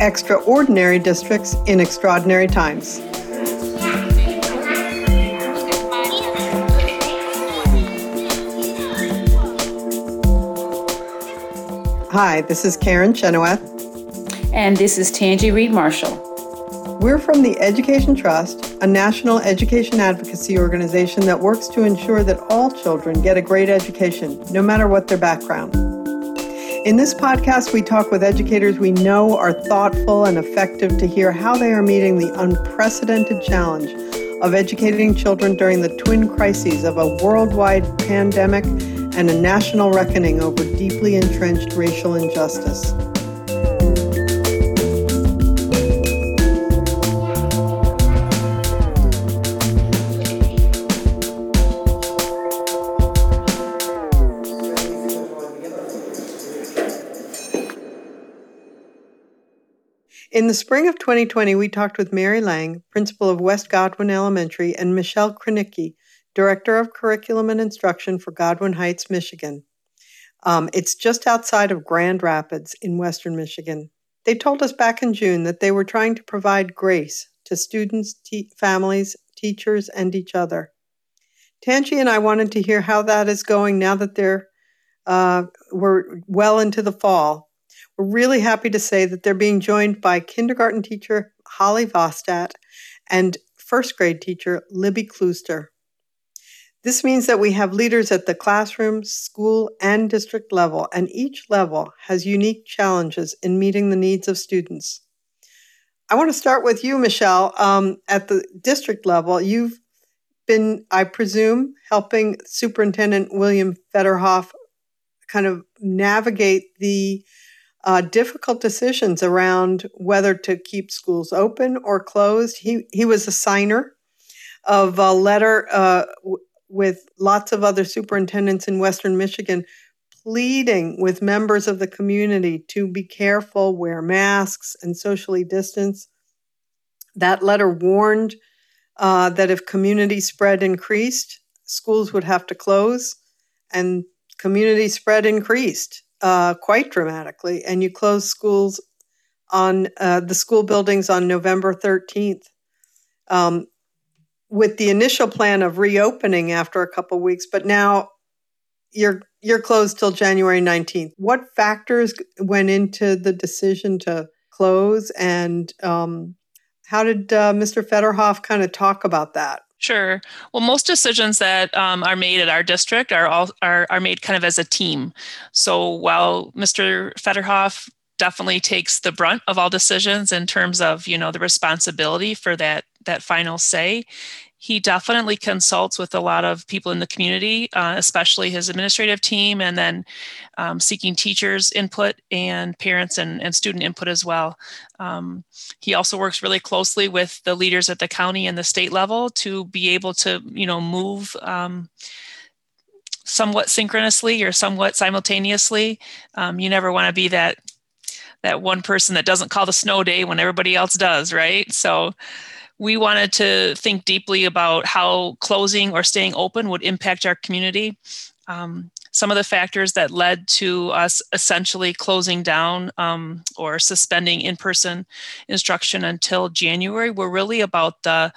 Extraordinary districts in extraordinary times. Hi, this is Karen Chenoweth. And this is Tanji Reed Marshall. We're from the Education Trust, a national education advocacy organization that works to ensure that all children get a great education, no matter what their background. In this podcast, we talk with educators we know are thoughtful and effective to hear how they are meeting the unprecedented challenge of educating children during the twin crises of a worldwide pandemic and a national reckoning over deeply entrenched racial injustice. In the spring of 2020, we talked with Mary Lang, principal of West Godwin Elementary, and Michelle Kranicki, director of curriculum and instruction for Godwin Heights, Michigan. Um, it's just outside of Grand Rapids in western Michigan. They told us back in June that they were trying to provide grace to students, te- families, teachers, and each other. Tanji and I wanted to hear how that is going now that they're uh, we're well into the fall we're really happy to say that they're being joined by kindergarten teacher Holly Vostat and first grade teacher Libby Klooster. This means that we have leaders at the classroom, school, and district level, and each level has unique challenges in meeting the needs of students. I want to start with you, Michelle. Um, at the district level, you've been, I presume, helping Superintendent William Federhoff kind of navigate the uh, difficult decisions around whether to keep schools open or closed. He he was a signer of a letter uh, with lots of other superintendents in Western Michigan pleading with members of the community to be careful, wear masks, and socially distance. That letter warned uh, that if community spread increased, schools would have to close, and community spread increased uh, quite dramatically, and you closed schools on uh, the school buildings on November 13th. Um, with the initial plan of reopening after a couple weeks, but now you're you're closed till January 19th. What factors went into the decision to close, and um, how did uh, Mr. Federhoff kind of talk about that? Sure. Well, most decisions that um, are made at our district are all are, are made kind of as a team. So while Mr. Federhoff definitely takes the brunt of all decisions in terms of you know the responsibility for that that final say he definitely consults with a lot of people in the community, uh, especially his administrative team, and then um, seeking teachers' input and parents and, and student input as well. Um, he also works really closely with the leaders at the county and the state level to be able to, you know, move. Um, somewhat synchronously or somewhat simultaneously um, you never want to be that that one person that doesn't call the snow day when everybody else does right so we wanted to think deeply about how closing or staying open would impact our community. Um, some of the factors that led to us essentially closing down um, or suspending in-person instruction until January were really about the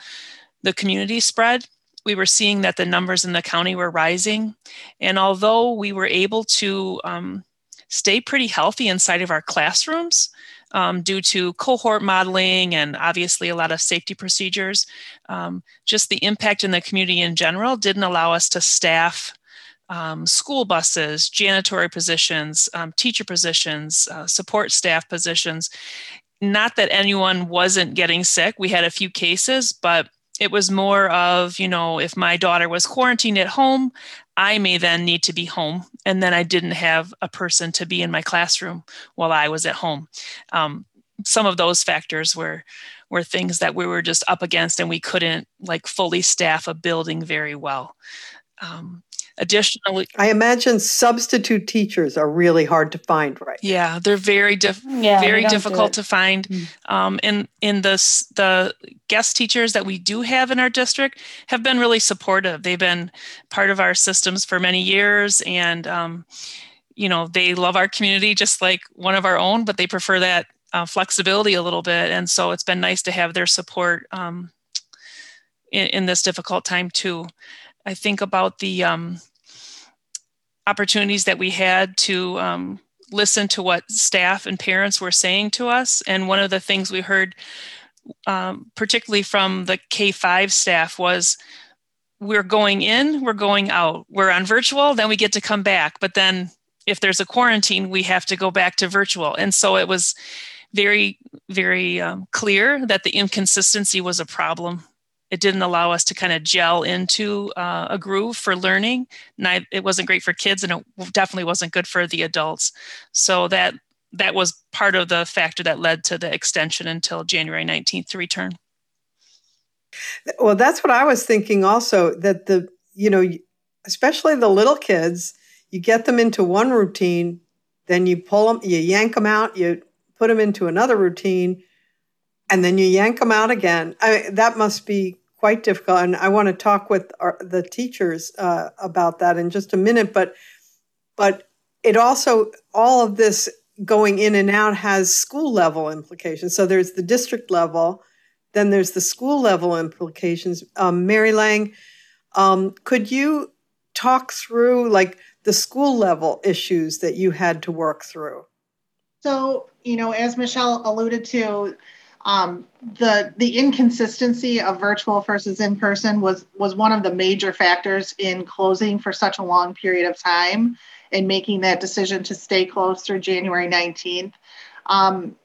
the community spread. We were seeing that the numbers in the county were rising, and although we were able to um, stay pretty healthy inside of our classrooms, um, due to cohort modeling and obviously a lot of safety procedures. Um, just the impact in the community in general didn't allow us to staff um, school buses, janitory positions, um, teacher positions, uh, support staff positions. Not that anyone wasn't getting sick. We had a few cases, but it was more of, you know, if my daughter was quarantined at home, I may then need to be home. And then I didn't have a person to be in my classroom while I was at home. Um, some of those factors were were things that we were just up against and we couldn't like fully staff a building very well. Um, Additionally, I imagine substitute teachers are really hard to find, right? Yeah, they're very diff- yeah, very difficult to find. Mm-hmm. Um, in in the the guest teachers that we do have in our district have been really supportive. They've been part of our systems for many years, and um, you know they love our community just like one of our own, but they prefer that uh, flexibility a little bit. And so it's been nice to have their support um, in, in this difficult time too. I think about the um, opportunities that we had to um, listen to what staff and parents were saying to us. And one of the things we heard, um, particularly from the K 5 staff, was we're going in, we're going out. We're on virtual, then we get to come back. But then if there's a quarantine, we have to go back to virtual. And so it was very, very um, clear that the inconsistency was a problem it didn't allow us to kind of gel into uh, a groove for learning. it wasn't great for kids, and it definitely wasn't good for the adults. So that that was part of the factor that led to the extension until January 19th to return. Well, that's what I was thinking also that the, you know, especially the little kids, you get them into one routine, then you pull them, you yank them out, you put them into another routine, and then you yank them out again. I that must be quite difficult. And I want to talk with our, the teachers uh, about that in just a minute. But but it also all of this going in and out has school level implications. So there's the district level, then there's the school level implications. Um, Mary Lang, um, could you talk through like the school level issues that you had to work through? So, you know, as Michelle alluded to, um, the the inconsistency of virtual versus in person was was one of the major factors in closing for such a long period of time and making that decision to stay closed through January 19th. Um,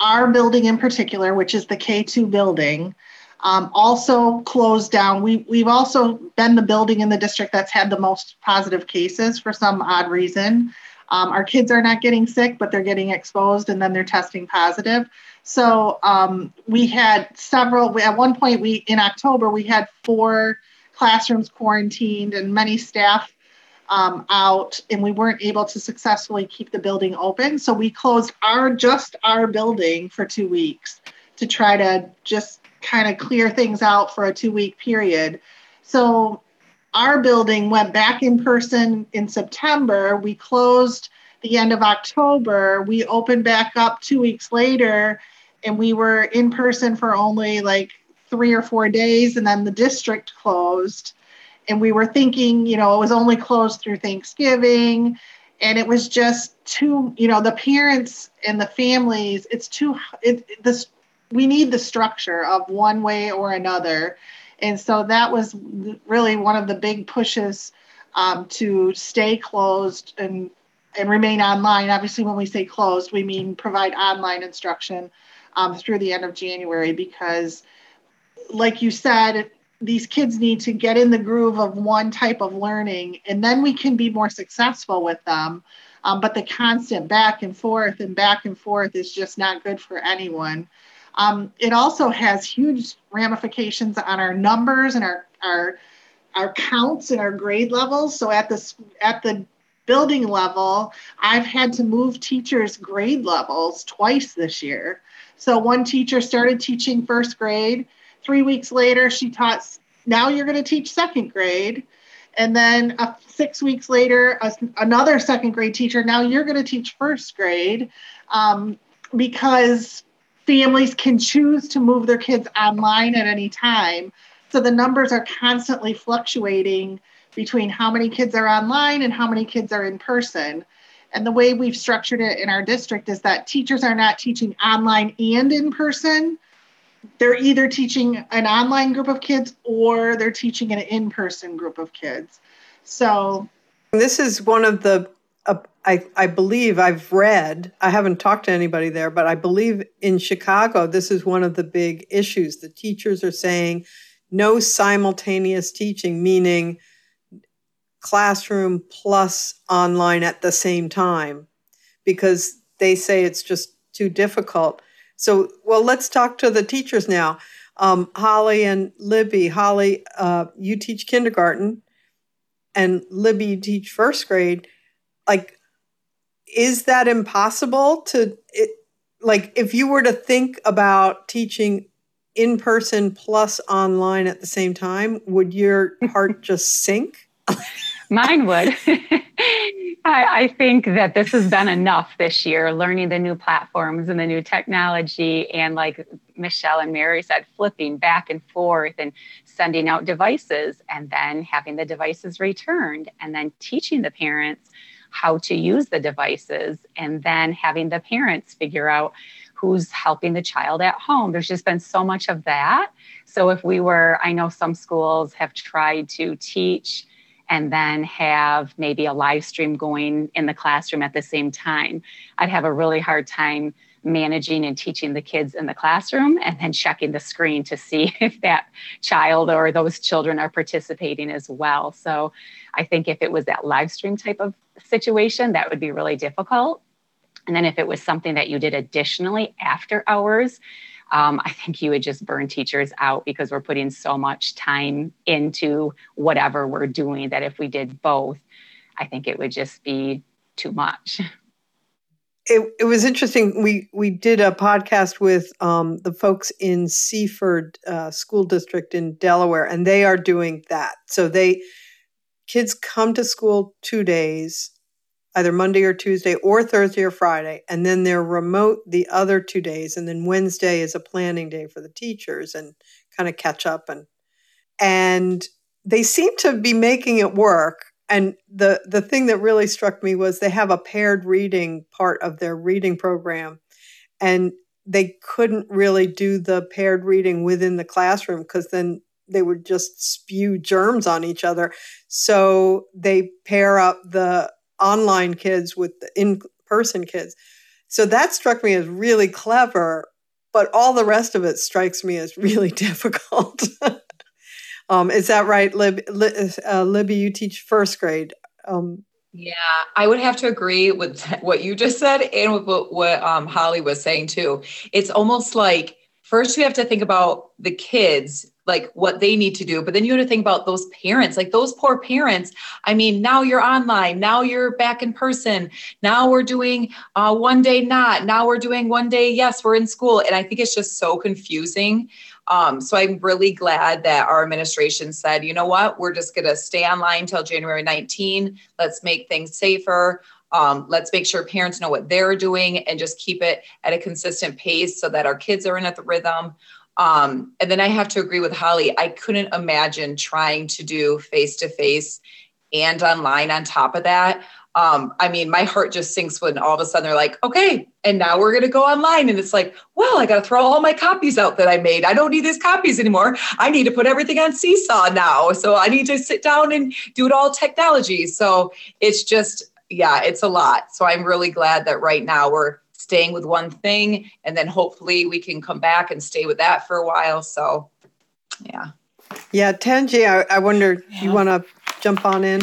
our building in particular, which is the K2 building, um, also closed down. We, we've also been the building in the district that's had the most positive cases for some odd reason. Um, our kids are not getting sick, but they're getting exposed and then they're testing positive. So um, we had several. At one point, we in October we had four classrooms quarantined and many staff um, out, and we weren't able to successfully keep the building open. So we closed our just our building for two weeks to try to just kind of clear things out for a two week period. So our building went back in person in September. We closed the end of October. We opened back up two weeks later and we were in person for only like three or four days and then the district closed and we were thinking you know it was only closed through thanksgiving and it was just too you know the parents and the families it's too it this we need the structure of one way or another and so that was really one of the big pushes um, to stay closed and and remain online obviously when we say closed we mean provide online instruction um, through the end of January because, like you said, these kids need to get in the groove of one type of learning and then we can be more successful with them. Um, but the constant back and forth and back and forth is just not good for anyone. Um, it also has huge ramifications on our numbers and our, our our counts and our grade levels. So at the at the building level, I've had to move teachers' grade levels twice this year. So one teacher started teaching first grade. Three weeks later, she taught, now you're going to teach second grade. And then uh, six weeks later, another second grade teacher, now you're going to teach first grade um, because families can choose to move their kids online at any time. So the numbers are constantly fluctuating between how many kids are online and how many kids are in person. And the way we've structured it in our district is that teachers are not teaching online and in person. They're either teaching an online group of kids or they're teaching an in person group of kids. So, this is one of the, I, I believe I've read, I haven't talked to anybody there, but I believe in Chicago, this is one of the big issues. The teachers are saying no simultaneous teaching, meaning classroom plus online at the same time because they say it's just too difficult. So, well, let's talk to the teachers now. Um, Holly and Libby. Holly, uh, you teach kindergarten. and Libby, you teach first grade. Like, is that impossible to, it, like, if you were to think about teaching in person plus online at the same time, would your heart just sink? Mine would. I, I, think that this has been enough this year, learning the new platforms and the new technology. And like Michelle and Mary said, flipping back and forth and sending out devices and then having the devices returned and then teaching the parents how to use the devices and then having the parents figure out who's helping the child at home. There's just been so much of that. So if we were, I know some schools have tried to teach and then have maybe a live stream going in the classroom at the same time. I'd have a really hard time managing and teaching the kids in the classroom and then checking the screen to see if that child or those children are participating as well. So I think if it was that live stream type of situation, that would be really difficult. And then if it was something that you did additionally after hours, um, I think you would just burn teachers out because we're putting so much time into whatever we're doing that if we did both, I think it would just be too much. It, it was interesting. We we did a podcast with um, the folks in Seaford uh, School District in Delaware, and they are doing that. So they kids come to school two days either Monday or Tuesday or Thursday or Friday, and then they're remote the other two days, and then Wednesday is a planning day for the teachers and kind of catch up and and they seem to be making it work. And the the thing that really struck me was they have a paired reading part of their reading program, and they couldn't really do the paired reading within the classroom because then they would just spew germs on each other. So they pair up the online kids with the in person kids. So that struck me as really clever, but all the rest of it strikes me as really difficult. Um, is that right, Lib, uh, Libby? You teach first grade. Um, yeah, I would have to agree with what you just said and with what, what um, Holly was saying too. It's almost like first you have to think about the kids like what they need to do but then you have to think about those parents like those poor parents i mean now you're online now you're back in person now we're doing uh, one day not now we're doing one day yes we're in school and i think it's just so confusing um, so i'm really glad that our administration said you know what we're just going to stay online till january 19 let's make things safer um, let's make sure parents know what they're doing and just keep it at a consistent pace so that our kids are in at the rhythm um, and then I have to agree with Holly. I couldn't imagine trying to do face to face and online on top of that. Um, I mean, my heart just sinks when all of a sudden they're like, okay, and now we're going to go online. And it's like, well, I got to throw all my copies out that I made. I don't need these copies anymore. I need to put everything on Seesaw now. So I need to sit down and do it all technology. So it's just, yeah, it's a lot. So I'm really glad that right now we're staying with one thing and then hopefully we can come back and stay with that for a while so yeah yeah Tanji I, I wonder yeah. you want to jump on in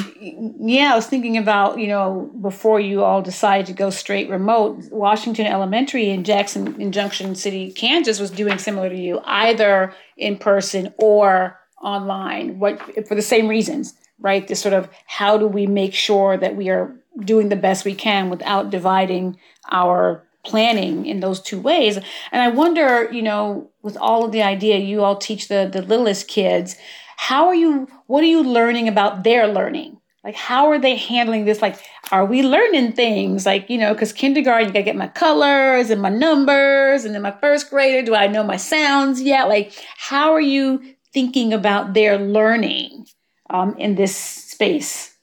yeah I was thinking about you know before you all decided to go straight remote Washington Elementary in Jackson in Junction City Kansas was doing similar to you either in person or online what for the same reasons right this sort of how do we make sure that we are doing the best we can without dividing our planning in those two ways. And I wonder, you know, with all of the idea you all teach the the littlest kids, how are you what are you learning about their learning? Like how are they handling this? Like, are we learning things? Like, you know, because kindergarten, you gotta get my colors and my numbers, and then my first grader, do I know my sounds yet? Like, how are you thinking about their learning um, in this space?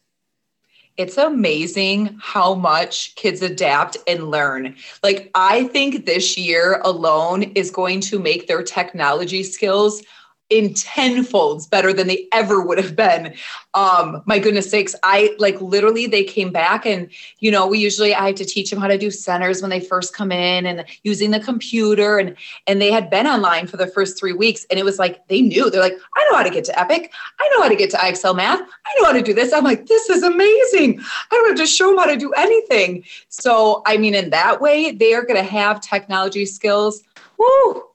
it's amazing how much kids adapt and learn. Like, I think this year alone is going to make their technology skills in tenfolds better than they ever would have been. Um, my goodness sakes, I like literally they came back and you know, we usually I have to teach them how to do centers when they first come in and using the computer and and they had been online for the first three weeks and it was like they knew they're like, I know how to get to Epic, I know how to get to IXL math, I know how to do this. I'm like, this is amazing. I don't have to show them how to do anything. So I mean, in that way, they are gonna have technology skills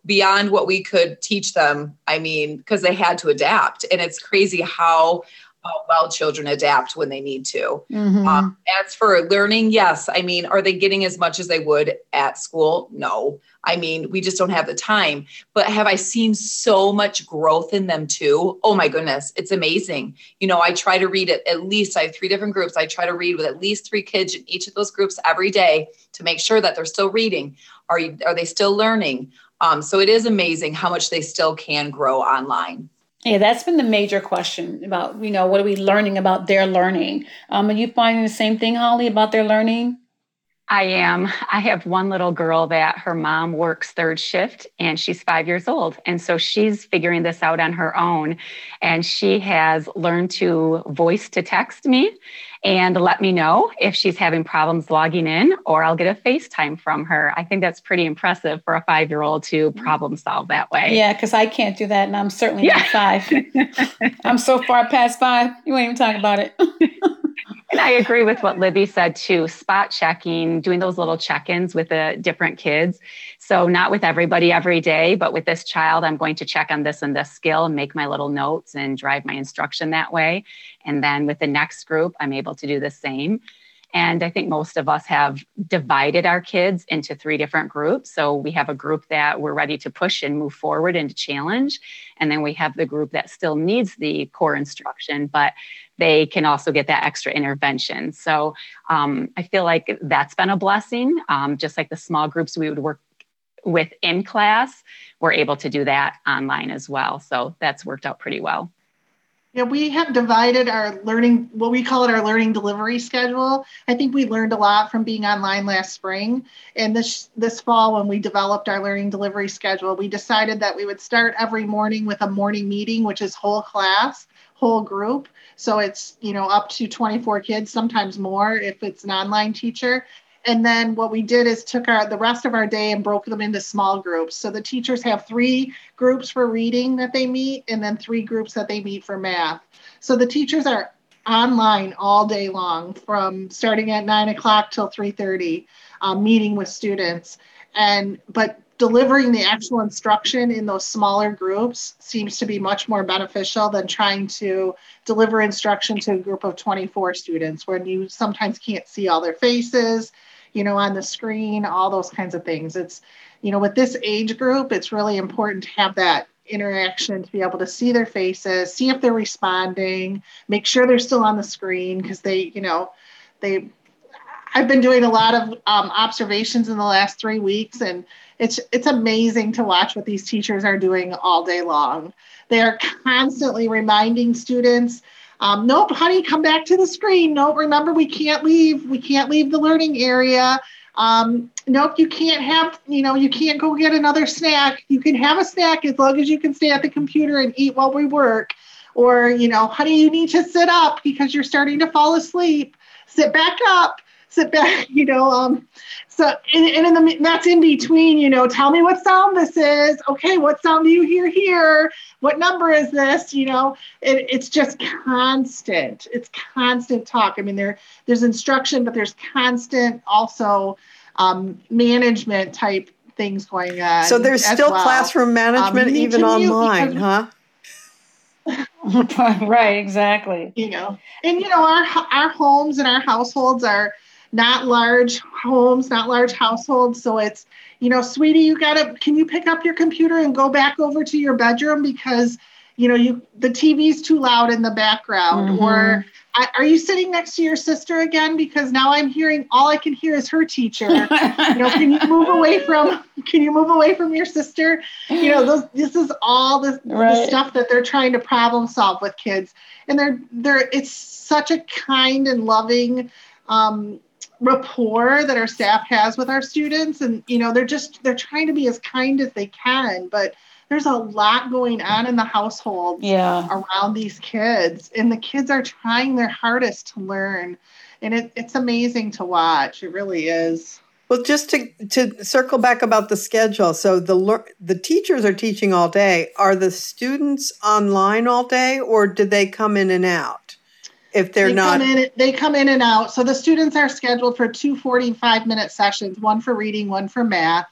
beyond what we could teach them. I mean, because they had to adapt. And it's crazy how how well children adapt when they need to. Mm-hmm. Um, as for learning, yes. I mean, are they getting as much as they would at school? No. I mean, we just don't have the time. But have I seen so much growth in them too? Oh my goodness, it's amazing. You know, I try to read it at least, I have three different groups. I try to read with at least three kids in each of those groups every day to make sure that they're still reading. Are, you, are they still learning? Um, so it is amazing how much they still can grow online. Yeah, that's been the major question about, you know, what are we learning about their learning? Um, are you finding the same thing, Holly, about their learning? I am. I have one little girl that her mom works third shift and she's five years old. And so she's figuring this out on her own. And she has learned to voice to text me and let me know if she's having problems logging in, or I'll get a FaceTime from her. I think that's pretty impressive for a five year old to problem solve that way. Yeah, because I can't do that, and I'm certainly yeah. not five. I'm so far past five, you ain't even talk about it. and I agree with what Libby said too spot checking, doing those little check ins with the different kids. So, not with everybody every day, but with this child, I'm going to check on this and this skill and make my little notes and drive my instruction that way. And then with the next group, I'm able to do the same. And I think most of us have divided our kids into three different groups. So we have a group that we're ready to push and move forward and to challenge. And then we have the group that still needs the core instruction, but they can also get that extra intervention. So um, I feel like that's been a blessing. Um, just like the small groups we would work with in class, we're able to do that online as well. So that's worked out pretty well. Yeah, we have divided our learning, what we call it our learning delivery schedule. I think we learned a lot from being online last spring. And this this fall, when we developed our learning delivery schedule, we decided that we would start every morning with a morning meeting, which is whole class, whole group. So it's, you know, up to 24 kids, sometimes more if it's an online teacher. And then what we did is took our the rest of our day and broke them into small groups. So the teachers have three groups for reading that they meet, and then three groups that they meet for math. So the teachers are online all day long from starting at nine o'clock till 3.30 um, meeting with students and but delivering the actual instruction in those smaller groups seems to be much more beneficial than trying to deliver instruction to a group of 24 students when you sometimes can't see all their faces you know, on the screen, all those kinds of things. It's, you know, with this age group, it's really important to have that interaction to be able to see their faces, see if they're responding, make sure they're still on the screen because they, you know, they. I've been doing a lot of um, observations in the last three weeks, and it's it's amazing to watch what these teachers are doing all day long. They are constantly reminding students um, nope, honey, come back to the screen. Nope, remember we can't leave. We can't leave the learning area. Um, nope, you can't have, you know, you can't go get another snack. You can have a snack as long as you can stay at the computer and eat while we work. Or, you know, honey, you need to sit up because you're starting to fall asleep. Sit back up sit back, you know. Um, so, and, and in the that's in between, you know. Tell me what sound this is. Okay, what sound do you hear here? What number is this? You know, it, it's just constant. It's constant talk. I mean, there there's instruction, but there's constant also um, management type things going on. So there's still well. classroom management um, even online, huh? right, exactly. You know, and you know, our our homes and our households are not large homes, not large households. So it's, you know, sweetie, you gotta, can you pick up your computer and go back over to your bedroom because, you know, you the TV's too loud in the background, mm-hmm. or are you sitting next to your sister again? Because now I'm hearing all I can hear is her teacher. you know, can you move away from? Can you move away from your sister? You know, those, this is all the, right. the stuff that they're trying to problem solve with kids, and they're they're it's such a kind and loving um, rapport that our staff has with our students. And you know they're just they're trying to be as kind as they can but there's a lot going on in the household yeah. around these kids. And the kids are trying their hardest to learn. And it, it's amazing to watch. It really is. Well just to to circle back about the schedule. So the the teachers are teaching all day. Are the students online all day or do they come in and out if they're they not come in, they come in and out so the students are scheduled for two 45 minute sessions one for reading one for math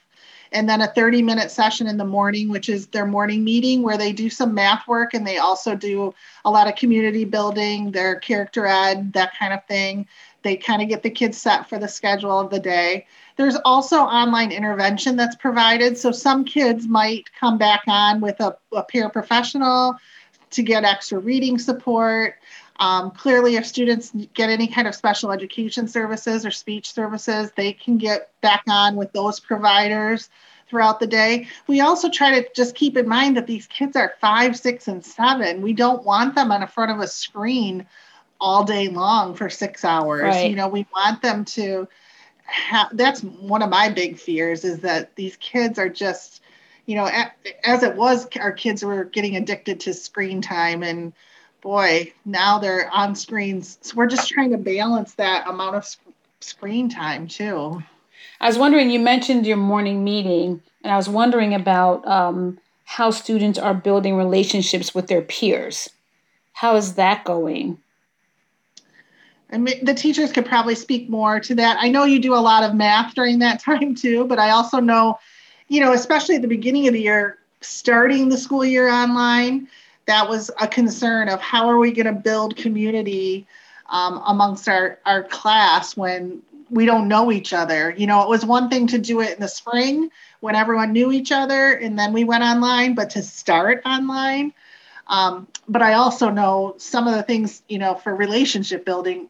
and then a 30 minute session in the morning, which is their morning meeting where they do some math work and they also do a lot of community building, their character ed, that kind of thing. They kind of get the kids set for the schedule of the day. There's also online intervention that's provided. So some kids might come back on with a, a paraprofessional to get extra reading support. Um, clearly, if students get any kind of special education services or speech services, they can get back on with those providers throughout the day. We also try to just keep in mind that these kids are five, six, and seven. We don't want them on the front of a screen all day long for six hours. Right. You know, we want them to have that's one of my big fears is that these kids are just, you know, as it was, our kids were getting addicted to screen time and boy, now they're on screens. So we're just trying to balance that amount of screen time too. I was wondering, you mentioned your morning meeting, and I was wondering about um, how students are building relationships with their peers. How is that going? I mean, the teachers could probably speak more to that. I know you do a lot of math during that time too, but I also know, you know, especially at the beginning of the year, starting the school year online, that was a concern of how are we going to build community um, amongst our, our class when we don't know each other. You know, it was one thing to do it in the spring when everyone knew each other and then we went online, but to start online. Um, but I also know some of the things, you know, for relationship building,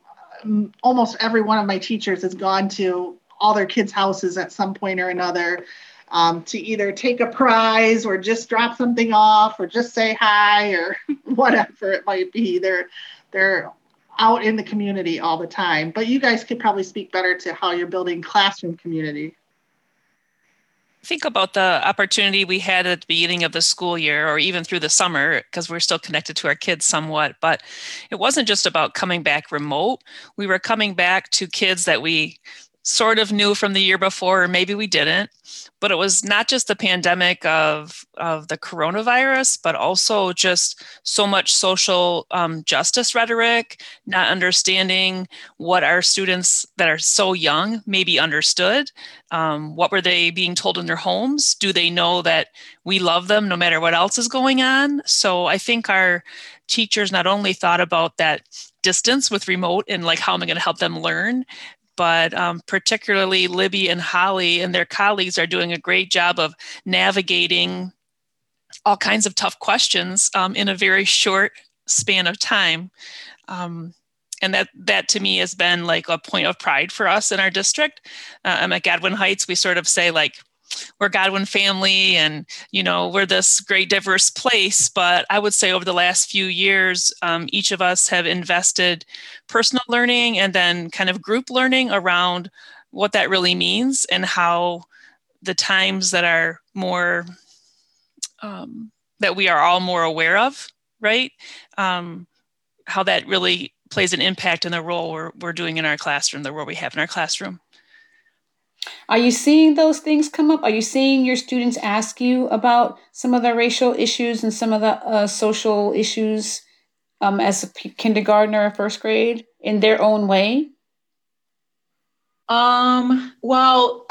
almost every one of my teachers has gone to all their kids' houses at some point or another um, to either take a prize or just drop something off or just say hi or whatever it might be. They're they're out in the community all the time. But you guys could probably speak better to how you're building classroom community. Think about the opportunity we had at the beginning of the school year or even through the summer because we're still connected to our kids somewhat. But it wasn't just about coming back remote. We were coming back to kids that we sort of knew from the year before, or maybe we didn't. But it was not just the pandemic of, of the coronavirus, but also just so much social um, justice rhetoric, not understanding what our students that are so young maybe understood. Um, what were they being told in their homes? Do they know that we love them no matter what else is going on? So I think our teachers not only thought about that distance with remote and like how am i going to help them learn but um, particularly Libby and Holly and their colleagues are doing a great job of navigating all kinds of tough questions um, in a very short span of time. Um, and that that to me has been like a point of pride for us in our district. Uh, at Godwin Heights. We sort of say like we're Godwin family and you know we're this great diverse place but I would say over the last few years um, each of us have invested personal learning and then kind of group learning around what that really means and how the times that are more um, that we are all more aware of right? Um, how that really plays an impact in the role we're, we're doing in our classroom the role we have in our classroom are you seeing those things come up? Are you seeing your students ask you about some of the racial issues and some of the uh, social issues um, as a kindergartner or first grade in their own way? Um, well,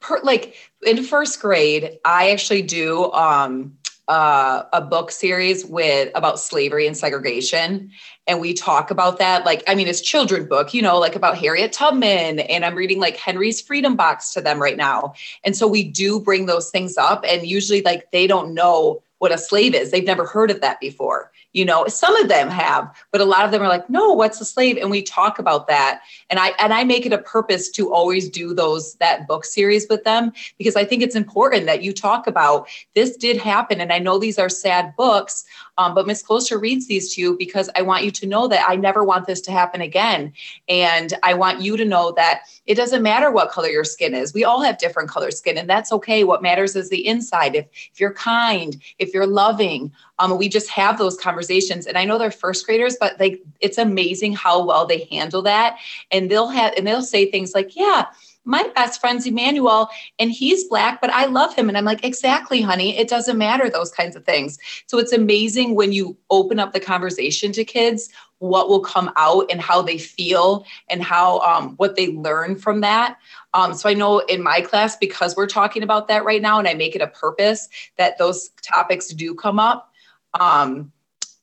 per, like in first grade, I actually do um, uh, a book series with about slavery and segregation. And we talk about that like i mean it's children book you know like about harriet tubman. And i'm reading like henry's freedom box to them right now. And so we do bring those things up. And usually like they don't know what a slave is. They've never heard of that before you know some of them have but a lot of them are like no what's a slave? And we talk about that. And i and i make it a purpose to always do those that book series with them because i think it's important that you talk about this did happen. And i know these are sad books um, but Miss Klooster reads these to you because I want you to know that I never want this to happen again. And I want you to know that it doesn't matter what color your skin is. We all have different color skin, and that's okay. What matters is the inside. If if you're kind, if you're loving, um, we just have those conversations. And I know they're first graders, but like it's amazing how well they handle that. And they'll have and they'll say things like, "Yeah." My best friend's Emmanuel and he's black, but I love him. And I'm like, exactly, honey. It doesn't matter, those kinds of things. So it's amazing when you open up the conversation to kids, what will come out and how they feel and how um, what they learn from that. Um, so I know in my class, because we're talking about that right now, and I make it a purpose that those topics do come up. Um,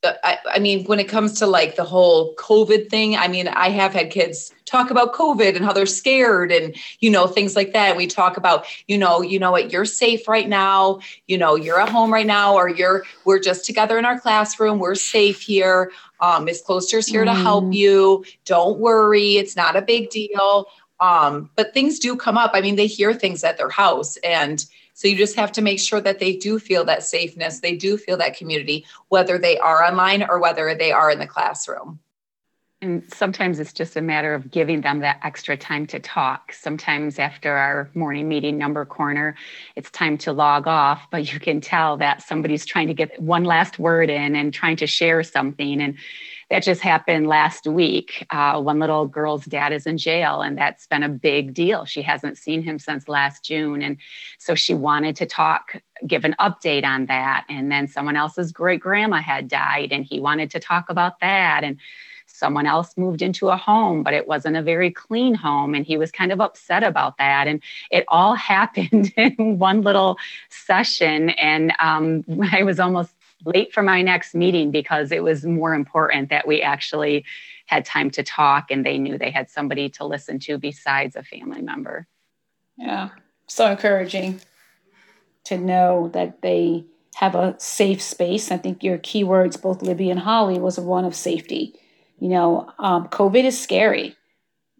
I, I, mean, when it comes to like the whole COVID thing, I mean, I have had kids talk about COVID and how they're scared and, you know, things like that. And we talk about, you know, you know what, you're safe right now, you know, you're at home right now, or you're, we're just together in our classroom. We're safe here. Um, Miss Klooster's here mm. to help mm-hmm. you. Don't worry. It's not a big deal. Um, but things do come up. I mean, they hear things at their house and, so you just have to make sure that they do feel that safeness, they do feel that community, whether they are online or whether they are in the classroom. And sometimes it's just a matter of giving them that extra time to talk. Sometimes after our morning meeting number corner, it's time to log off, but you can tell that somebody's trying to get one last word in and trying to share something. And that just happened last week. Uh, one little girl's dad is in jail, and that's been a big deal. She hasn't seen him since last June. And so she wanted to talk, give an update on that. And then someone else's great grandma had died, and he wanted to talk about that. And someone else moved into a home, but it wasn't a very clean home. And he was kind of upset about that. And it all happened in one little session. And um, I was almost late for my next meeting because it was more important that we actually had time to talk and they knew they had somebody to listen to besides a family member. Yeah, so encouraging to know that they have a safe space. I think your keywords, both Libby and Holly, was one of safety. You know, um, COVID is scary.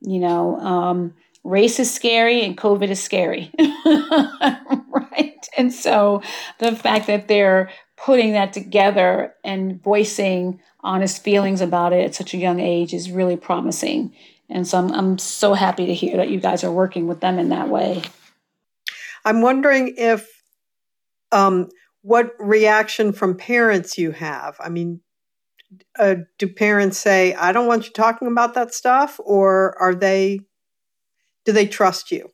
You know, um, race is scary and COVID is scary. right. And so the fact that they're putting that together and voicing honest feelings about it at such a young age is really promising. And so I'm, I'm so happy to hear that you guys are working with them in that way. I'm wondering if um, what reaction from parents you have. I mean, uh, do parents say, "I don't want you talking about that stuff," or are they? Do they trust you?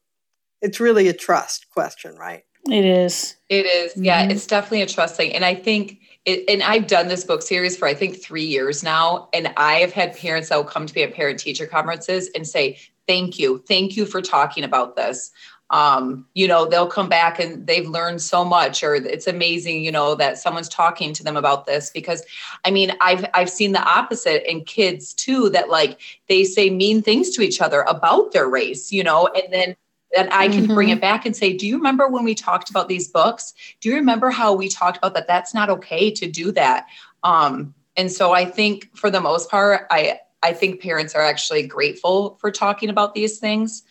It's really a trust question, right? It is. It is. Yeah, mm-hmm. it's definitely a trust thing. And I think it, and I've done this book series for I think three years now. And I have had parents that will come to me at parent teacher conferences and say, Thank you. Thank you for talking about this. Um, you know, they'll come back and they've learned so much, or it's amazing, you know, that someone's talking to them about this. Because I mean, I've I've seen the opposite in kids too, that like they say mean things to each other about their race, you know, and then that I can mm-hmm. bring it back and say, Do you remember when we talked about these books? Do you remember how we talked about that? That's not okay to do that. Um, and so I think for the most part, I I think parents are actually grateful for talking about these things.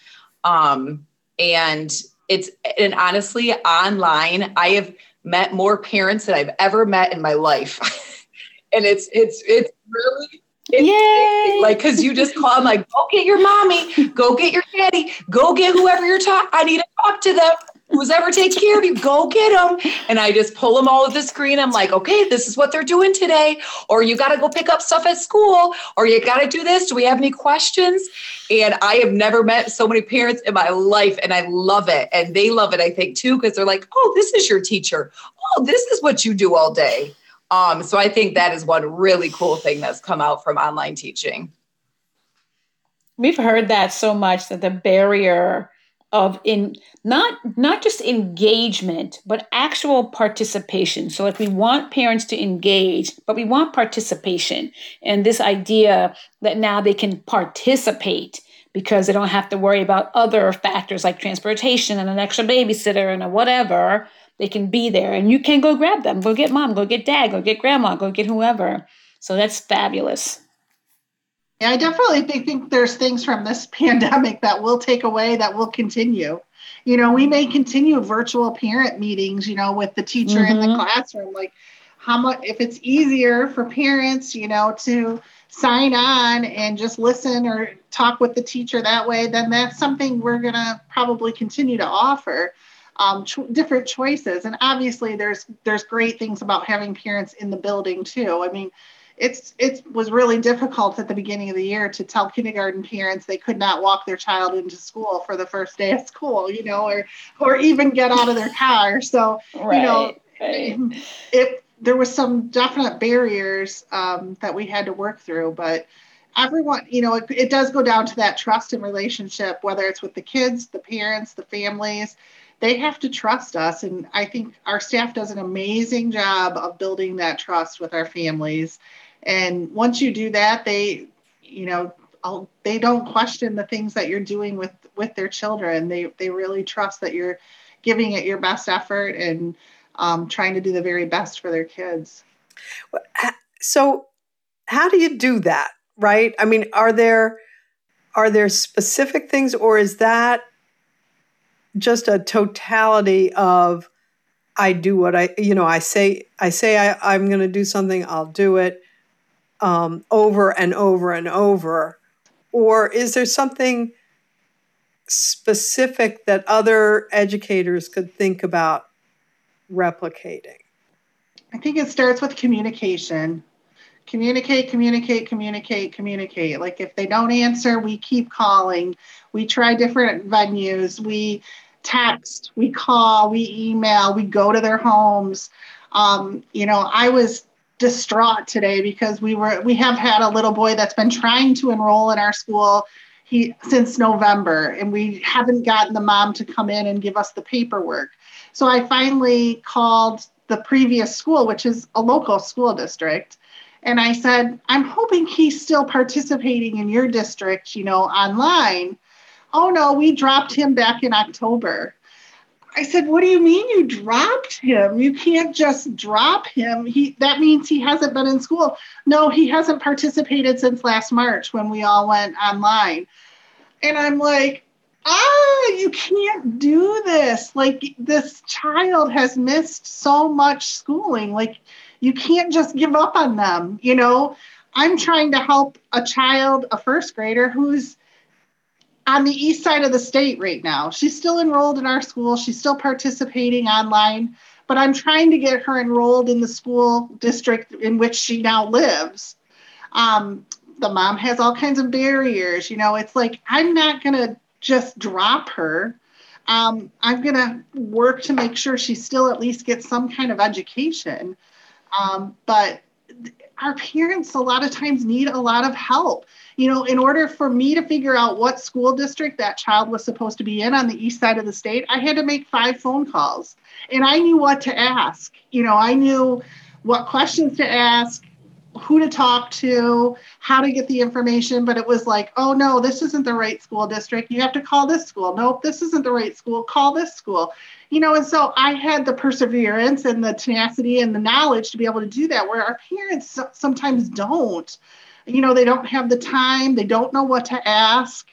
Um, and it's and honestly, online, I have met more parents than I've ever met in my life. and it's it's it's really Yay! Like, cause you just call, I'm like, go get your mommy, go get your daddy, go get whoever you're talking. I need to talk to them. Who's ever takes care of you, go get them. And I just pull them all of the screen. I'm like, okay, this is what they're doing today. Or you got to go pick up stuff at school, or you got to do this. Do we have any questions? And I have never met so many parents in my life, and I love it. And they love it, I think, too, because they're like, oh, this is your teacher. Oh, this is what you do all day. Um, so I think that is one really cool thing that's come out from online teaching. We've heard that so much that the barrier of in not not just engagement but actual participation so like we want parents to engage but we want participation and this idea that now they can participate because they don't have to worry about other factors like transportation and an extra babysitter and a whatever they can be there and you can go grab them. Go get mom, go get dad, go get grandma, go get whoever. So that's fabulous. Yeah, I definitely think, there's things from this pandemic that will take away that will continue. You know, we may continue virtual parent meetings, you know, with the teacher mm-hmm. in the mm-hmm. classroom. Like, how much, if it's easier for parents, you know, to sign on and just listen or talk with the teacher that way, then that's something we're going to probably continue to offer um, cho- different choices. And obviously, there's there's great things about having parents in the building too. I mean, it's it was really difficult at the beginning of the year to tell kindergarten parents they could not walk their child into school for the first day of school, you know, or or even get out of their car. So right, you know, right. it there was some definite barriers um, that we had to work through, but everyone, you know, it, it does go down to that trust and relationship, whether it's with the kids, the parents, the families they have to trust us. And I think our staff does an amazing job of building that trust with our families. And once you do that, they, you know, I'll, they don't question the things that you're doing with with their children. They they really trust that you're giving it your best effort and um, trying to do the very best for their kids. So, how do you do that? Right? I mean, are there are there specific things, or is that just a totality of I do what I you know I say I say I, I'm going to do something I'll do it um, over and over and over or is there something specific that other educators could think about replicating? I think it starts with communication. Communicate, communicate, communicate, communicate. Like if they don't answer, we keep calling. We try different venues. We text, we call, we email, we go to their homes. Um, you know, I was distraught today because we were we have had a little boy that's been trying to enroll in our school he since November and we haven't gotten the mom to come in and give us the paperwork. So I finally called the previous school, which is a local school district, and I said, "I'm hoping he's still participating in your district, you know, online." Oh no, we dropped him back in October. I said, what do you mean you dropped him? You can't just drop him. He that means he hasn't been in school. No, he hasn't participated since last March when we all went online. And I'm like, ah, you can't do this. Like this child has missed so much schooling. Like you can't just give up on them, you know? I'm trying to help a child, a first grader who's on the east side of the state right now. She's still enrolled in our school. She's still participating online, but I'm trying to get her enrolled in the school district in which she now lives. Um, the mom has all kinds of barriers. You know, it's like, I'm not going to just drop her. Um, I'm going to work to make sure she still at least gets some kind of education. Um, but our parents, a lot of times, need a lot of help you know, in order for me to figure out what school district that child was supposed to be in on the east side of the state, I had to make five phone calls. And I knew what to ask. You know, I knew what questions to ask, who to talk to, how to get the information, but it was like, oh no, this isn't the right school district. You have to call this school. Nope, this isn't the right school. Call this school. You know, and so I had the perseverance and the tenacity and the knowledge to be able to do that, where our parents sometimes don't you know, they don't have the time, they don't know what to ask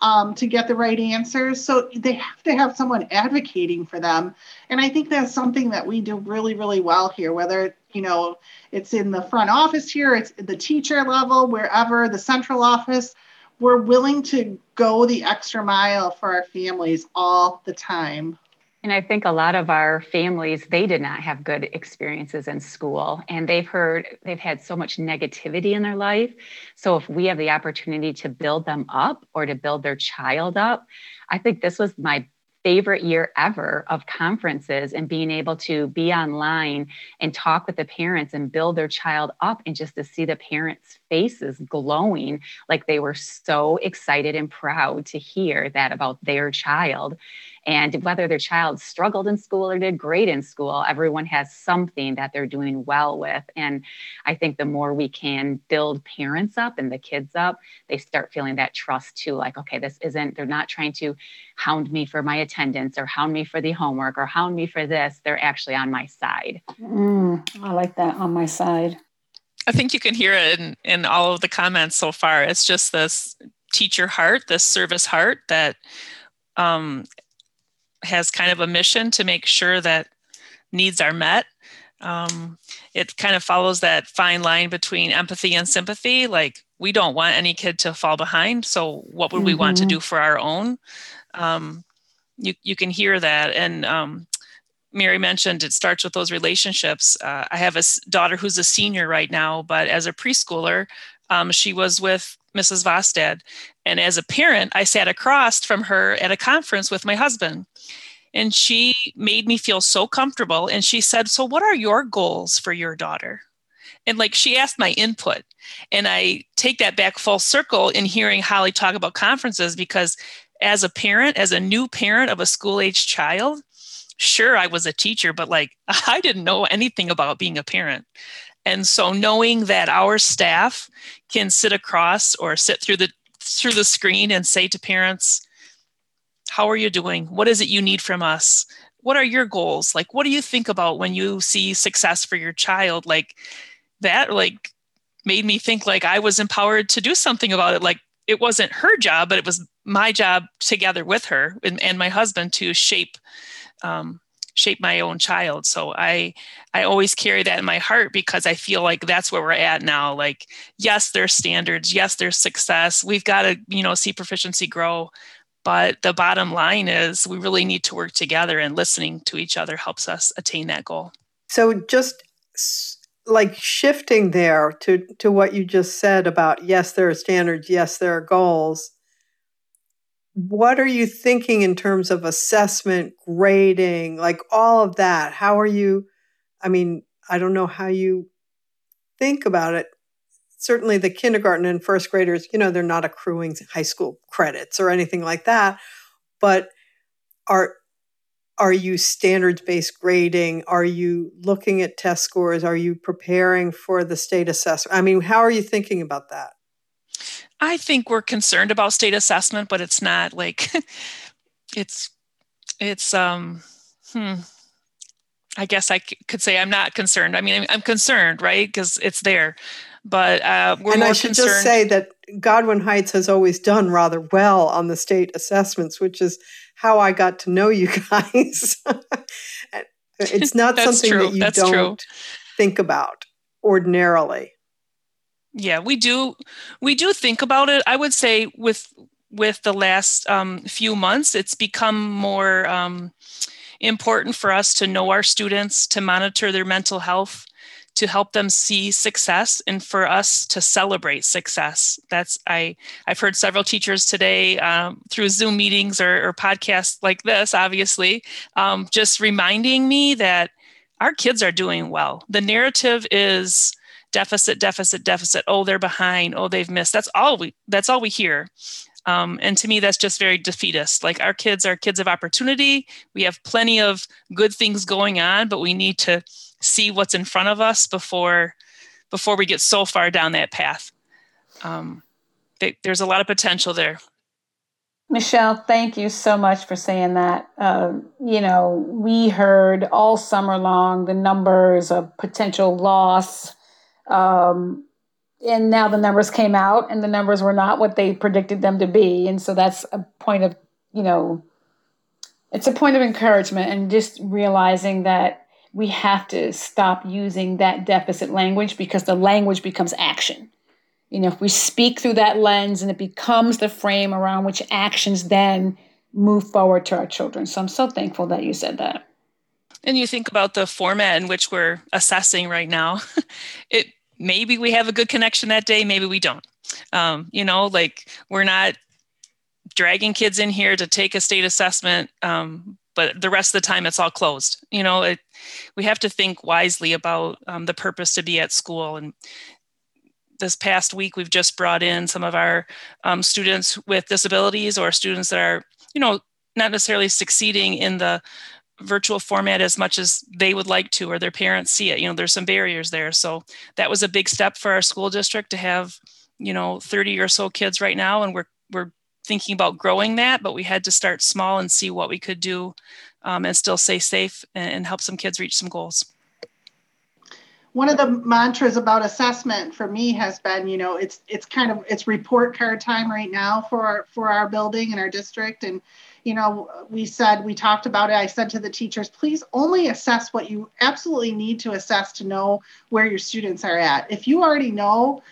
um, to get the right answers. So they have to have someone advocating for them. And I think that's something that we do really, really well here, whether, you know, it's in the front office here, it's the teacher level, wherever, the central office. We're willing to go the extra mile for our families all the time. And I think a lot of our families, they did not have good experiences in school and they've heard, they've had so much negativity in their life. So if we have the opportunity to build them up or to build their child up, I think this was my favorite year ever of conferences and being able to be online and talk with the parents and build their child up and just to see the parents' faces glowing like they were so excited and proud to hear that about their child and whether their child struggled in school or did great in school, everyone has something that they're doing well with. And I think the more we can build parents up and the kids up, they start feeling that trust too. Like, okay, this isn't, they're not trying to hound me for my attendance or hound me for the homework or hound me for this. They're actually on my side. Mm, I like that on my side. I think you can hear it in, in all of the comments so far. It's just this teacher heart, this service heart that um, has kind of a mission to make sure that needs are met. Um, it kind of follows that fine line between empathy and sympathy. Like, we don't want any kid to fall behind. So, what would mm-hmm. we want to mm-hmm. do for our own? Um, you, you can hear that. And um, Mary mentioned, it starts with those relationships. Uh, I have a daughter who's a senior right now, but as a preschooler, um, she was with Mrs. Vostad. And as a parent, I sat across from her at a conference with my husband. And she made me feel so comfortable. And she said, So, what are your goals for your daughter? And like she asked my input. And I take that back full circle in hearing Holly talk about conferences because as a parent, as a new parent of a school age child, sure, I was a teacher, but like I didn't know anything about being a parent. And so knowing that our staff can sit across or sit through the through the screen and say to parents, how are you doing? What is it you need from us? What are your goals? Like what do you think about when you see success for your child? Like that like made me think like I was empowered to do something about it. Like it wasn't her job, but it was my job together with her and, and my husband to shape um, shape my own child. So I I always carry that in my heart because I feel like that's where we're at now. Like yes, there's standards, yes, there's success. We've got to you know see proficiency grow, but the bottom line is we really need to work together, and listening to each other helps us attain that goal. So just like shifting there to to what you just said about yes there are standards yes there are goals what are you thinking in terms of assessment grading like all of that how are you i mean i don't know how you think about it certainly the kindergarten and first graders you know they're not accruing high school credits or anything like that but are are you standards based grading? Are you looking at test scores? Are you preparing for the state assessment? I mean, how are you thinking about that? I think we're concerned about state assessment, but it's not like it's it's um hmm I guess I c- could say I'm not concerned. I mean, I'm, I'm concerned, right? Because it's there, but uh, we're and more I should concerned. just say that Godwin Heights has always done rather well on the state assessments, which is how I got to know you guys. it's not something true. that you That's don't true. think about ordinarily. Yeah, we do. We do think about it. I would say with with the last um, few months, it's become more um, important for us to know our students, to monitor their mental health, to help them see success and for us to celebrate success that's i i've heard several teachers today um, through zoom meetings or, or, podcasts like this obviously um, just reminding me that our kids are doing well the narrative is deficit deficit deficit oh they're behind oh they've missed that's all we that's all we hear um, and to me that's just very defeatist like our kids are kids of opportunity we have plenty of good things going on but we need to see what's in front of us before before we get so far down that path. Um, they, there's a lot of potential there. Michelle, thank you so much for saying that. Uh, you know, we heard all summer long the numbers of potential loss. Um, and now the numbers came out, and the numbers were not what they predicted them to be. And so that's a point of, you know, it's a point of encouragement and just realizing that we have to stop using that deficit language because the language becomes action. You know, if we speak through that lens and it becomes the frame around which actions then move forward to our children. So I'm so thankful that you said that. And you think about the format in which we're assessing right now. it maybe we have a good connection that day, maybe we don't. Um, you know, like we're not dragging kids in here to take a state assessment um, but the rest of the time it's all closed you know it, we have to think wisely about um, the purpose to be at school and this past week we've just brought in some of our um, students with disabilities or students that are you know not necessarily succeeding in the virtual format as much as they would like to or their parents see it. You know there's some barriers there. So that was a big step for our school district to have you know 30 or so kids right now and we're we're thinking about growing that, but we had to start small and see what we could do um, and still stay safe and, and help some kids reach some goals. One of the mantras about assessment for me has been you know it's it's kind of it's report card time right now for our for our building and our district and you know we said we talked about it i said to the teachers please only assess what you absolutely need to assess to know where your students are at if you already know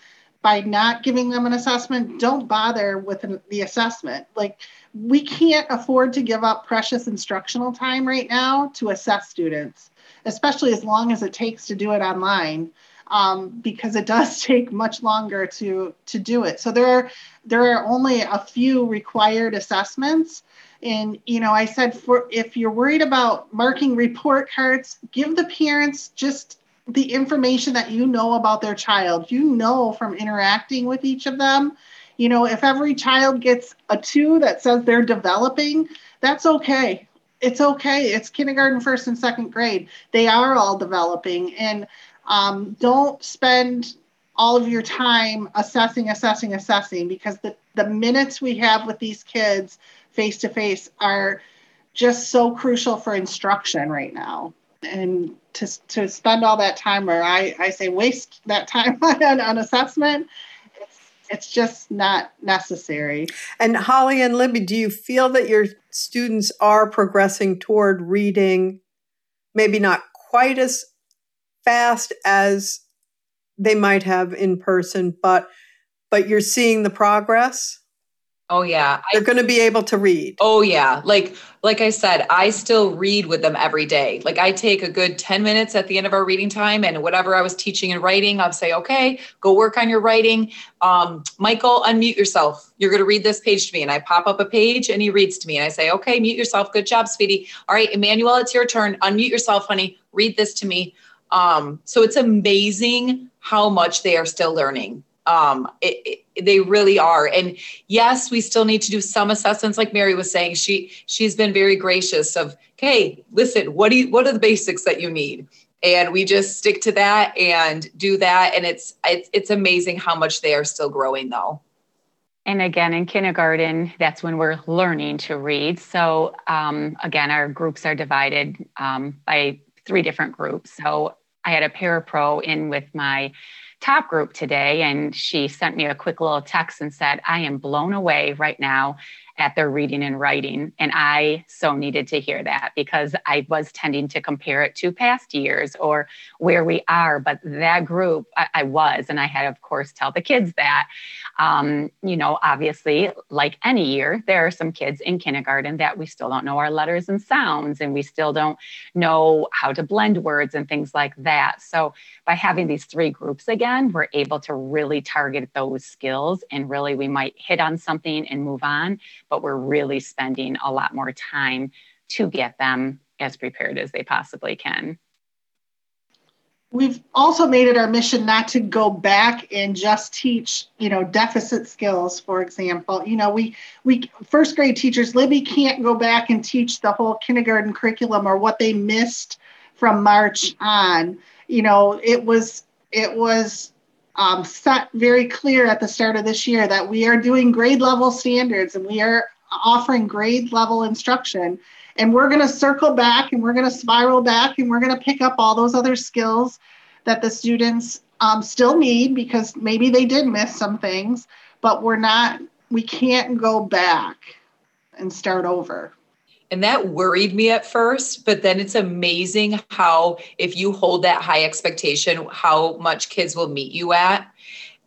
by not giving them an assessment, don't bother with the assessment. Like we can't afford to give up precious instructional time right now to assess students, especially as long as it takes to do it online. Um, because it does take much longer to to do it. So there are there are only a few required assessments. And you know, I said for if you're worried about marking report cards, give the parents just the information that you know about their child. You know from interacting with each of them. You know, if every child gets a two that says they're developing, that's okay. It's okay. It's kindergarten, first and second grade. They are all developing. And um, don't spend all of your time assessing, assessing, assessing, because the, the minutes we have with these kids face to face are just so crucial for instruction right now. And to, to spend all that time, or I, I say waste that time on, on assessment, it's, it's just not necessary. And Holly and Libby, do you feel that your students are progressing toward reading, maybe not quite as fast as they might have in person, but but you're seeing the progress? Oh yeah. They're going to be able to read. Oh yeah. Like like I said, I still read with them every day. Like I take a good 10 minutes at the end of our reading time and whatever I was teaching and writing, I'll say, "Okay, go work on your writing. Um, Michael, unmute yourself. You're going to read this page to me." And I pop up a page and he reads to me and I say, "Okay, mute yourself. Good job, sweetie. All right, Emmanuel, it's your turn. Unmute yourself, honey. Read this to me." Um, so it's amazing how much they are still learning. Um, it, it, they really are. And yes, we still need to do some assessments, like Mary was saying. She she's been very gracious of, hey, listen, what do you, what are the basics that you need? And we just stick to that and do that. And it's it's it's amazing how much they are still growing though. And again, in kindergarten, that's when we're learning to read. So um, again, our groups are divided um, by three different groups. So I had a parapro in with my top group today, and she sent me a quick little text and said, I am blown away right now at their reading and writing. And I so needed to hear that because I was tending to compare it to past years or where we are. But that group, I, I was, and I had, of course, tell the kids that. Um, you know, obviously, like any year, there are some kids in kindergarten that we still don't know our letters and sounds, and we still don't know how to blend words and things like that. So, by having these three groups again, we're able to really target those skills, and really, we might hit on something and move on, but we're really spending a lot more time to get them as prepared as they possibly can. We've also made it our mission not to go back and just teach you know deficit skills for example. You know we we first grade teachers libby can't go back and teach the whole kindergarten curriculum or what they missed from march on. You know it was it was um, set very clear at the start of this year that we are doing grade level standards and we are offering grade level instruction and we're going to circle back and we're going to spiral back and we're going to pick up all those other skills that the students um, still need because maybe they did miss some things, but we're not, we can't go back and start over. And that worried me at first, but then it's amazing how, if you hold that high expectation, how much kids will meet you at.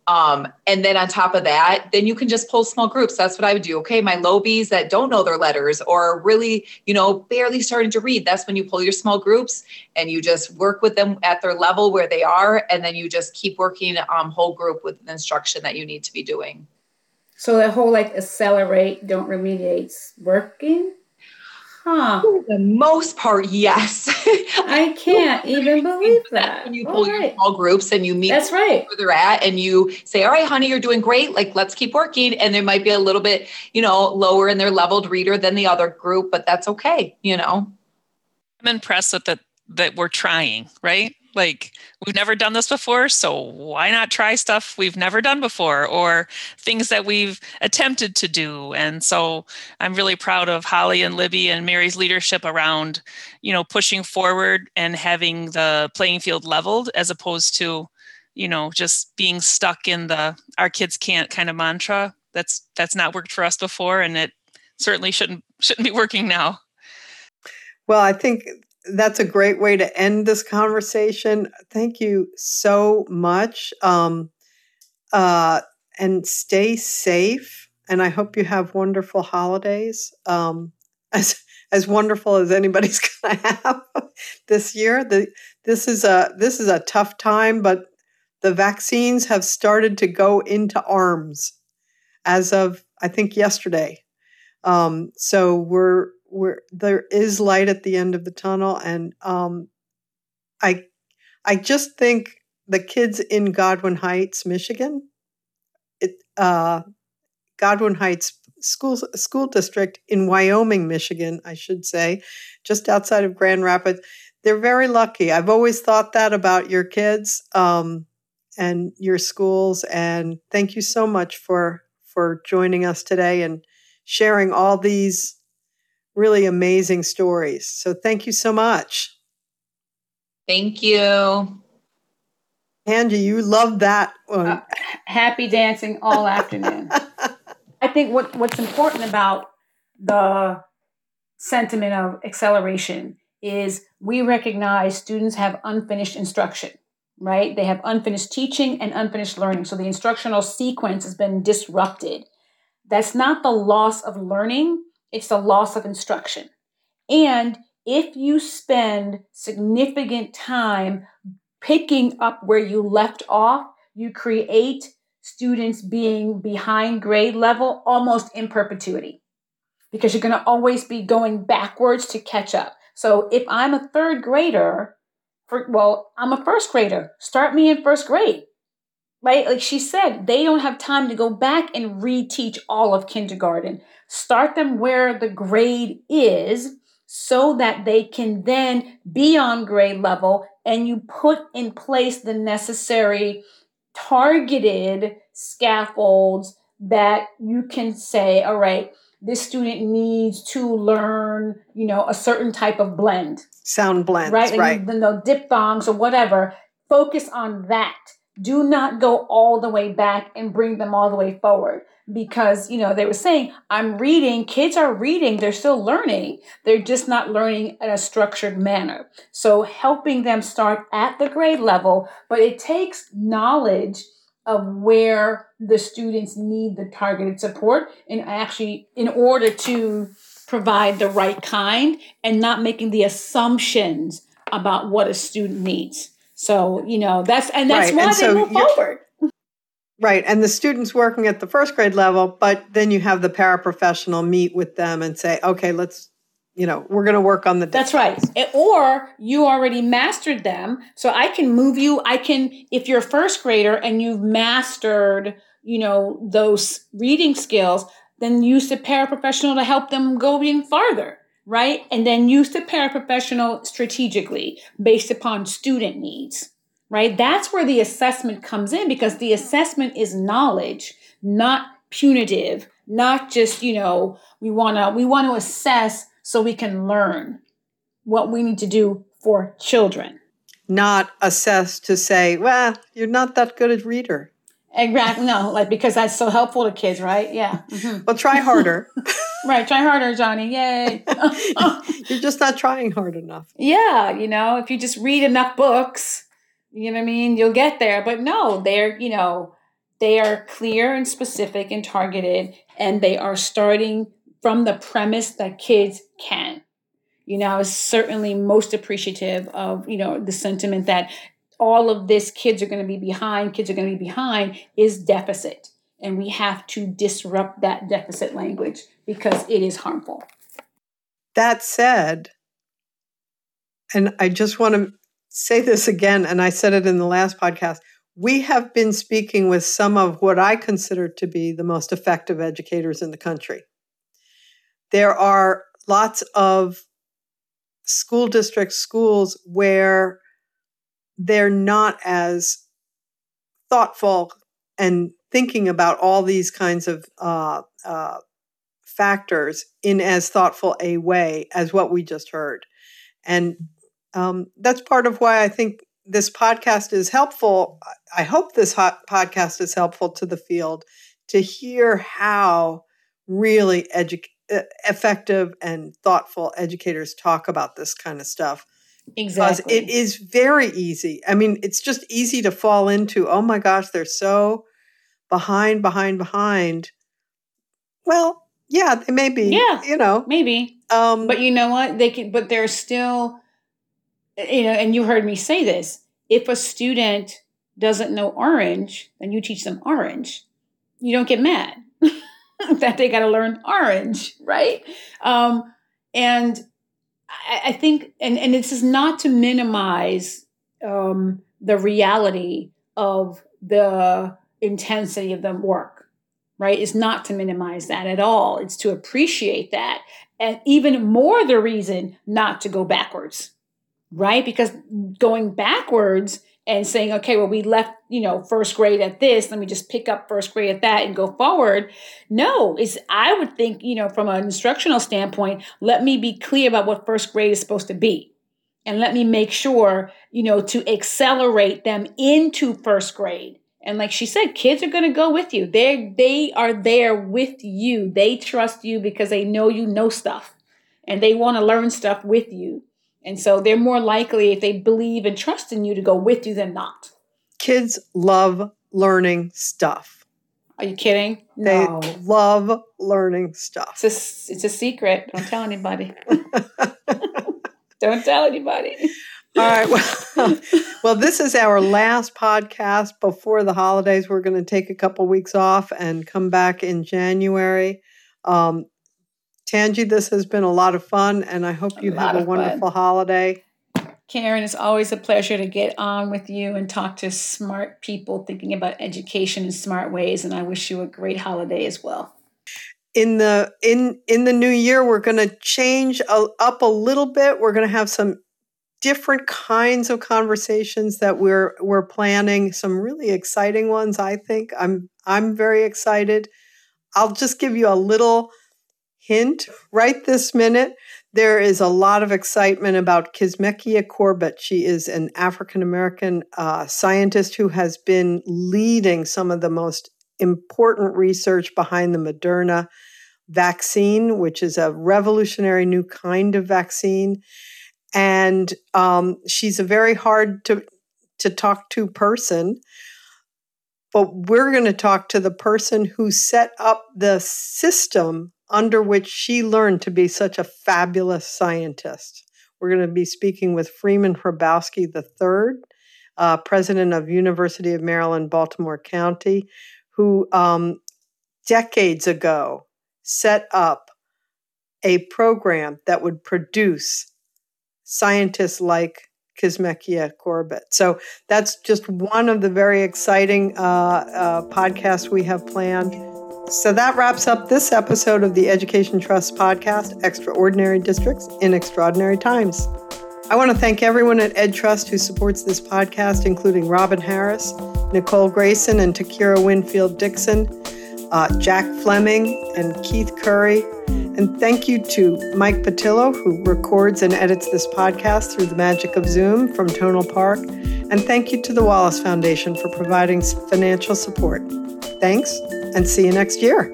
Um, and then on top of that, then you can just pull small groups. That's what I would do. Okay, my low Bs that don't know their letters or really, you know, barely starting to read. That's when you pull your small groups and you just work with them at their level where they are, and then you just keep working um, whole group with the instruction that you need to be doing. So the whole like accelerate, don't remediate's working. Huh. For the most part, yes. I can't even believe that. When you pull right. your small groups and you meet That's right. where they're at and you say, All right, honey, you're doing great. Like, let's keep working. And there might be a little bit, you know, lower in their leveled reader than the other group, but that's okay, you know. I'm impressed with that that we're trying, right? Like we've never done this before so why not try stuff we've never done before or things that we've attempted to do? And so i'm really proud of holly and libby and mary's leadership around you know pushing forward and having the playing field leveled as opposed to you know just being stuck in the our kids can't kind of mantra. That's that's not worked for us before and it certainly shouldn't shouldn't be working now. Well i think that's a great way to end this conversation. Thank you so much. Um, uh, and stay safe. And I hope you have wonderful holidays. Um, as as wonderful as anybody's going to have this year. The, this is a this is a tough time, but the vaccines have started to go into arms as of I think yesterday. Um, so we're we're there is light at the end of the tunnel, and um, I I just think the kids in Godwin Heights, Michigan, it uh, Godwin Heights school school district in Wyoming, Michigan, I should say, just outside of Grand Rapids. They're very lucky. I've always thought that about your kids um, and your schools. And thank you so much for for joining us today and sharing all these really amazing stories. So thank you so much. Thank you. Angie, you love that one. Uh, happy dancing all afternoon. I think what, what's important about the sentiment of acceleration is we recognize students have unfinished instruction, right? They have unfinished teaching and unfinished learning. So the instructional sequence has been disrupted. That's not the loss of learning, it's the loss of instruction. And if you spend significant time picking up where you left off, you create students being behind grade level almost in perpetuity because you're going to always be going backwards to catch up. So if I'm a third grader, for, well, I'm a first grader, start me in first grade. Right? Like she said, they don't have time to go back and reteach all of kindergarten. Start them where the grade is so that they can then be on grade level and you put in place the necessary targeted scaffolds that you can say, all right, this student needs to learn, you know, a certain type of blend. Sound blend, right? Like right. The, the diphthongs or whatever. Focus on that. Do not go all the way back and bring them all the way forward. Because you know they were saying i'm reading kids are reading they're still learning. They're just not learning in a structured manner. So helping them start at the grade level but it takes knowledge of where the students need the targeted support and actually in order to provide the right kind and not making the assumptions about what a student needs so you know that's and that's right. why and they so move forward Right. And the students working at the first grade level, but then you have the paraprofessional meet with them and say, okay, let's, you know, we're going to work on the. That's right. Eh, or you already mastered them. So I can move you. I can, if you're a first grader and you've mastered, you know, those reading skills, then use the paraprofessional to help them go even farther. Right. And then use the paraprofessional strategically based upon student needs right? That's where the assessment comes in because the assessment is knowledge, not punitive, not just, you know, we want to we want to assess so we can learn what we need to do for children. Not assess to say, well, you're not that good a reader. Exactly. No, like because that's so helpful to kids, right? Yeah. Mm-hmm. Well, try harder. right. Try harder, Johnny. Yay. You're just not trying hard enough. Yeah. You know, if you just read enough books, you know what I mean? You'll get there. But no, they're, you know, they are clear and specific and targeted, and they are starting from the premise that kids can. You know, I was certainly most appreciative of, you know, the sentiment that all of this kids are going to be behind, kids are going to be behind is deficit. And we have to disrupt that deficit language because it is harmful. That said, and I just want to say this again, and I said it in the last podcast. We have been speaking with some of what I consider to be the most effective educators in the country. There are lots of school districts, schools where they're not as thoughtful and thinking about all these kinds of uh, uh, factors in as thoughtful a way as what we just heard. And um, that's part of why I think this podcast is helpful. I hope this podcast is helpful to the field to hear how really edu- effective and thoughtful educators talk about this kind of stuff. Exactly. Because it is very easy. I mean, it's just easy to fall into, oh my gosh, they're so behind, behind, behind, well, yeah, they may be. Yeah. You know. Maybe. Um, But you know what? They can, but they're still, you know, and you heard me say this. If a student doesn't know orange, then you teach them orange. You don't get mad that they got to learn orange, right? Um, and I, I think, and, and this is not to minimize um, the reality of the intensity of the work, right? is not to minimize that at all. It's to appreciate that. And even more the reason not to go backwards, right? Because going backwards and saying, okay, well, we left, you know, first grade at this, let me just pick up first grade at that and go forward. No, it's, I would think, you know, from an instructional standpoint, let me be clear about what first grade is supposed to be. And let me make sure, you know, to accelerate them into first grade. And like she said, kids are going to go with you. They they are there with you. They trust you because they know you know stuff and they want to learn stuff with you. And so they're more likely, if they believe and trust in you, to go with you than not. kids love learning stuff. Are you kidding? They No. love learning stuff. It's a, it's a secret. Don't tell anybody. Don't tell anybody. All right. Well, well, this is our last podcast before the holidays. We're going to take a couple weeks off and come back in January. Um, Tanji, this has been a lot of fun, and I hope A you have a of fun. wonderful holiday. Karin, it's always a pleasure to get on with you and talk to smart people thinking about education in smart ways. And I wish you a great holiday as well. in the in in the new year we're going to change a, up a little bit we're going to have some different kinds of conversations that we're we're planning some really exciting ones i think i'm i'm very excited i'll just give you a little hint right this minute there is a lot of excitement about Kizzmekia Corbett. She is an African American uh, scientist who has been leading some of the most important research behind the Moderna vaccine, which is a revolutionary new kind of vaccine. And um, she's a very hard to, to talk to person. But we're going to talk to the person who set up the system under which she learned to be such a fabulous scientist. We're going to be speaking with Freeman Hrabowski III, uh, president of University of Maryland, Baltimore County, who um, decades ago set up a program that would produce scientists like Kizzmekia Corbett. So that's just one of the very exciting uh, uh, podcasts we have planned. So that wraps up this episode of the Education Trust podcast, Extraordinary Districts in Extraordinary Times. I want to thank everyone at EdTrust who supports this podcast, including Robin Harris, Nicole Grayson, and Takira Winfield Dixon, uh, Jack Fleming, and Keith Curry. And thank you to Mike Patillo, who records and edits this podcast through the magic of Zoom from Tonal Park. And thank you to the Wallace Foundation for providing financial support. Thanks, and see you next year.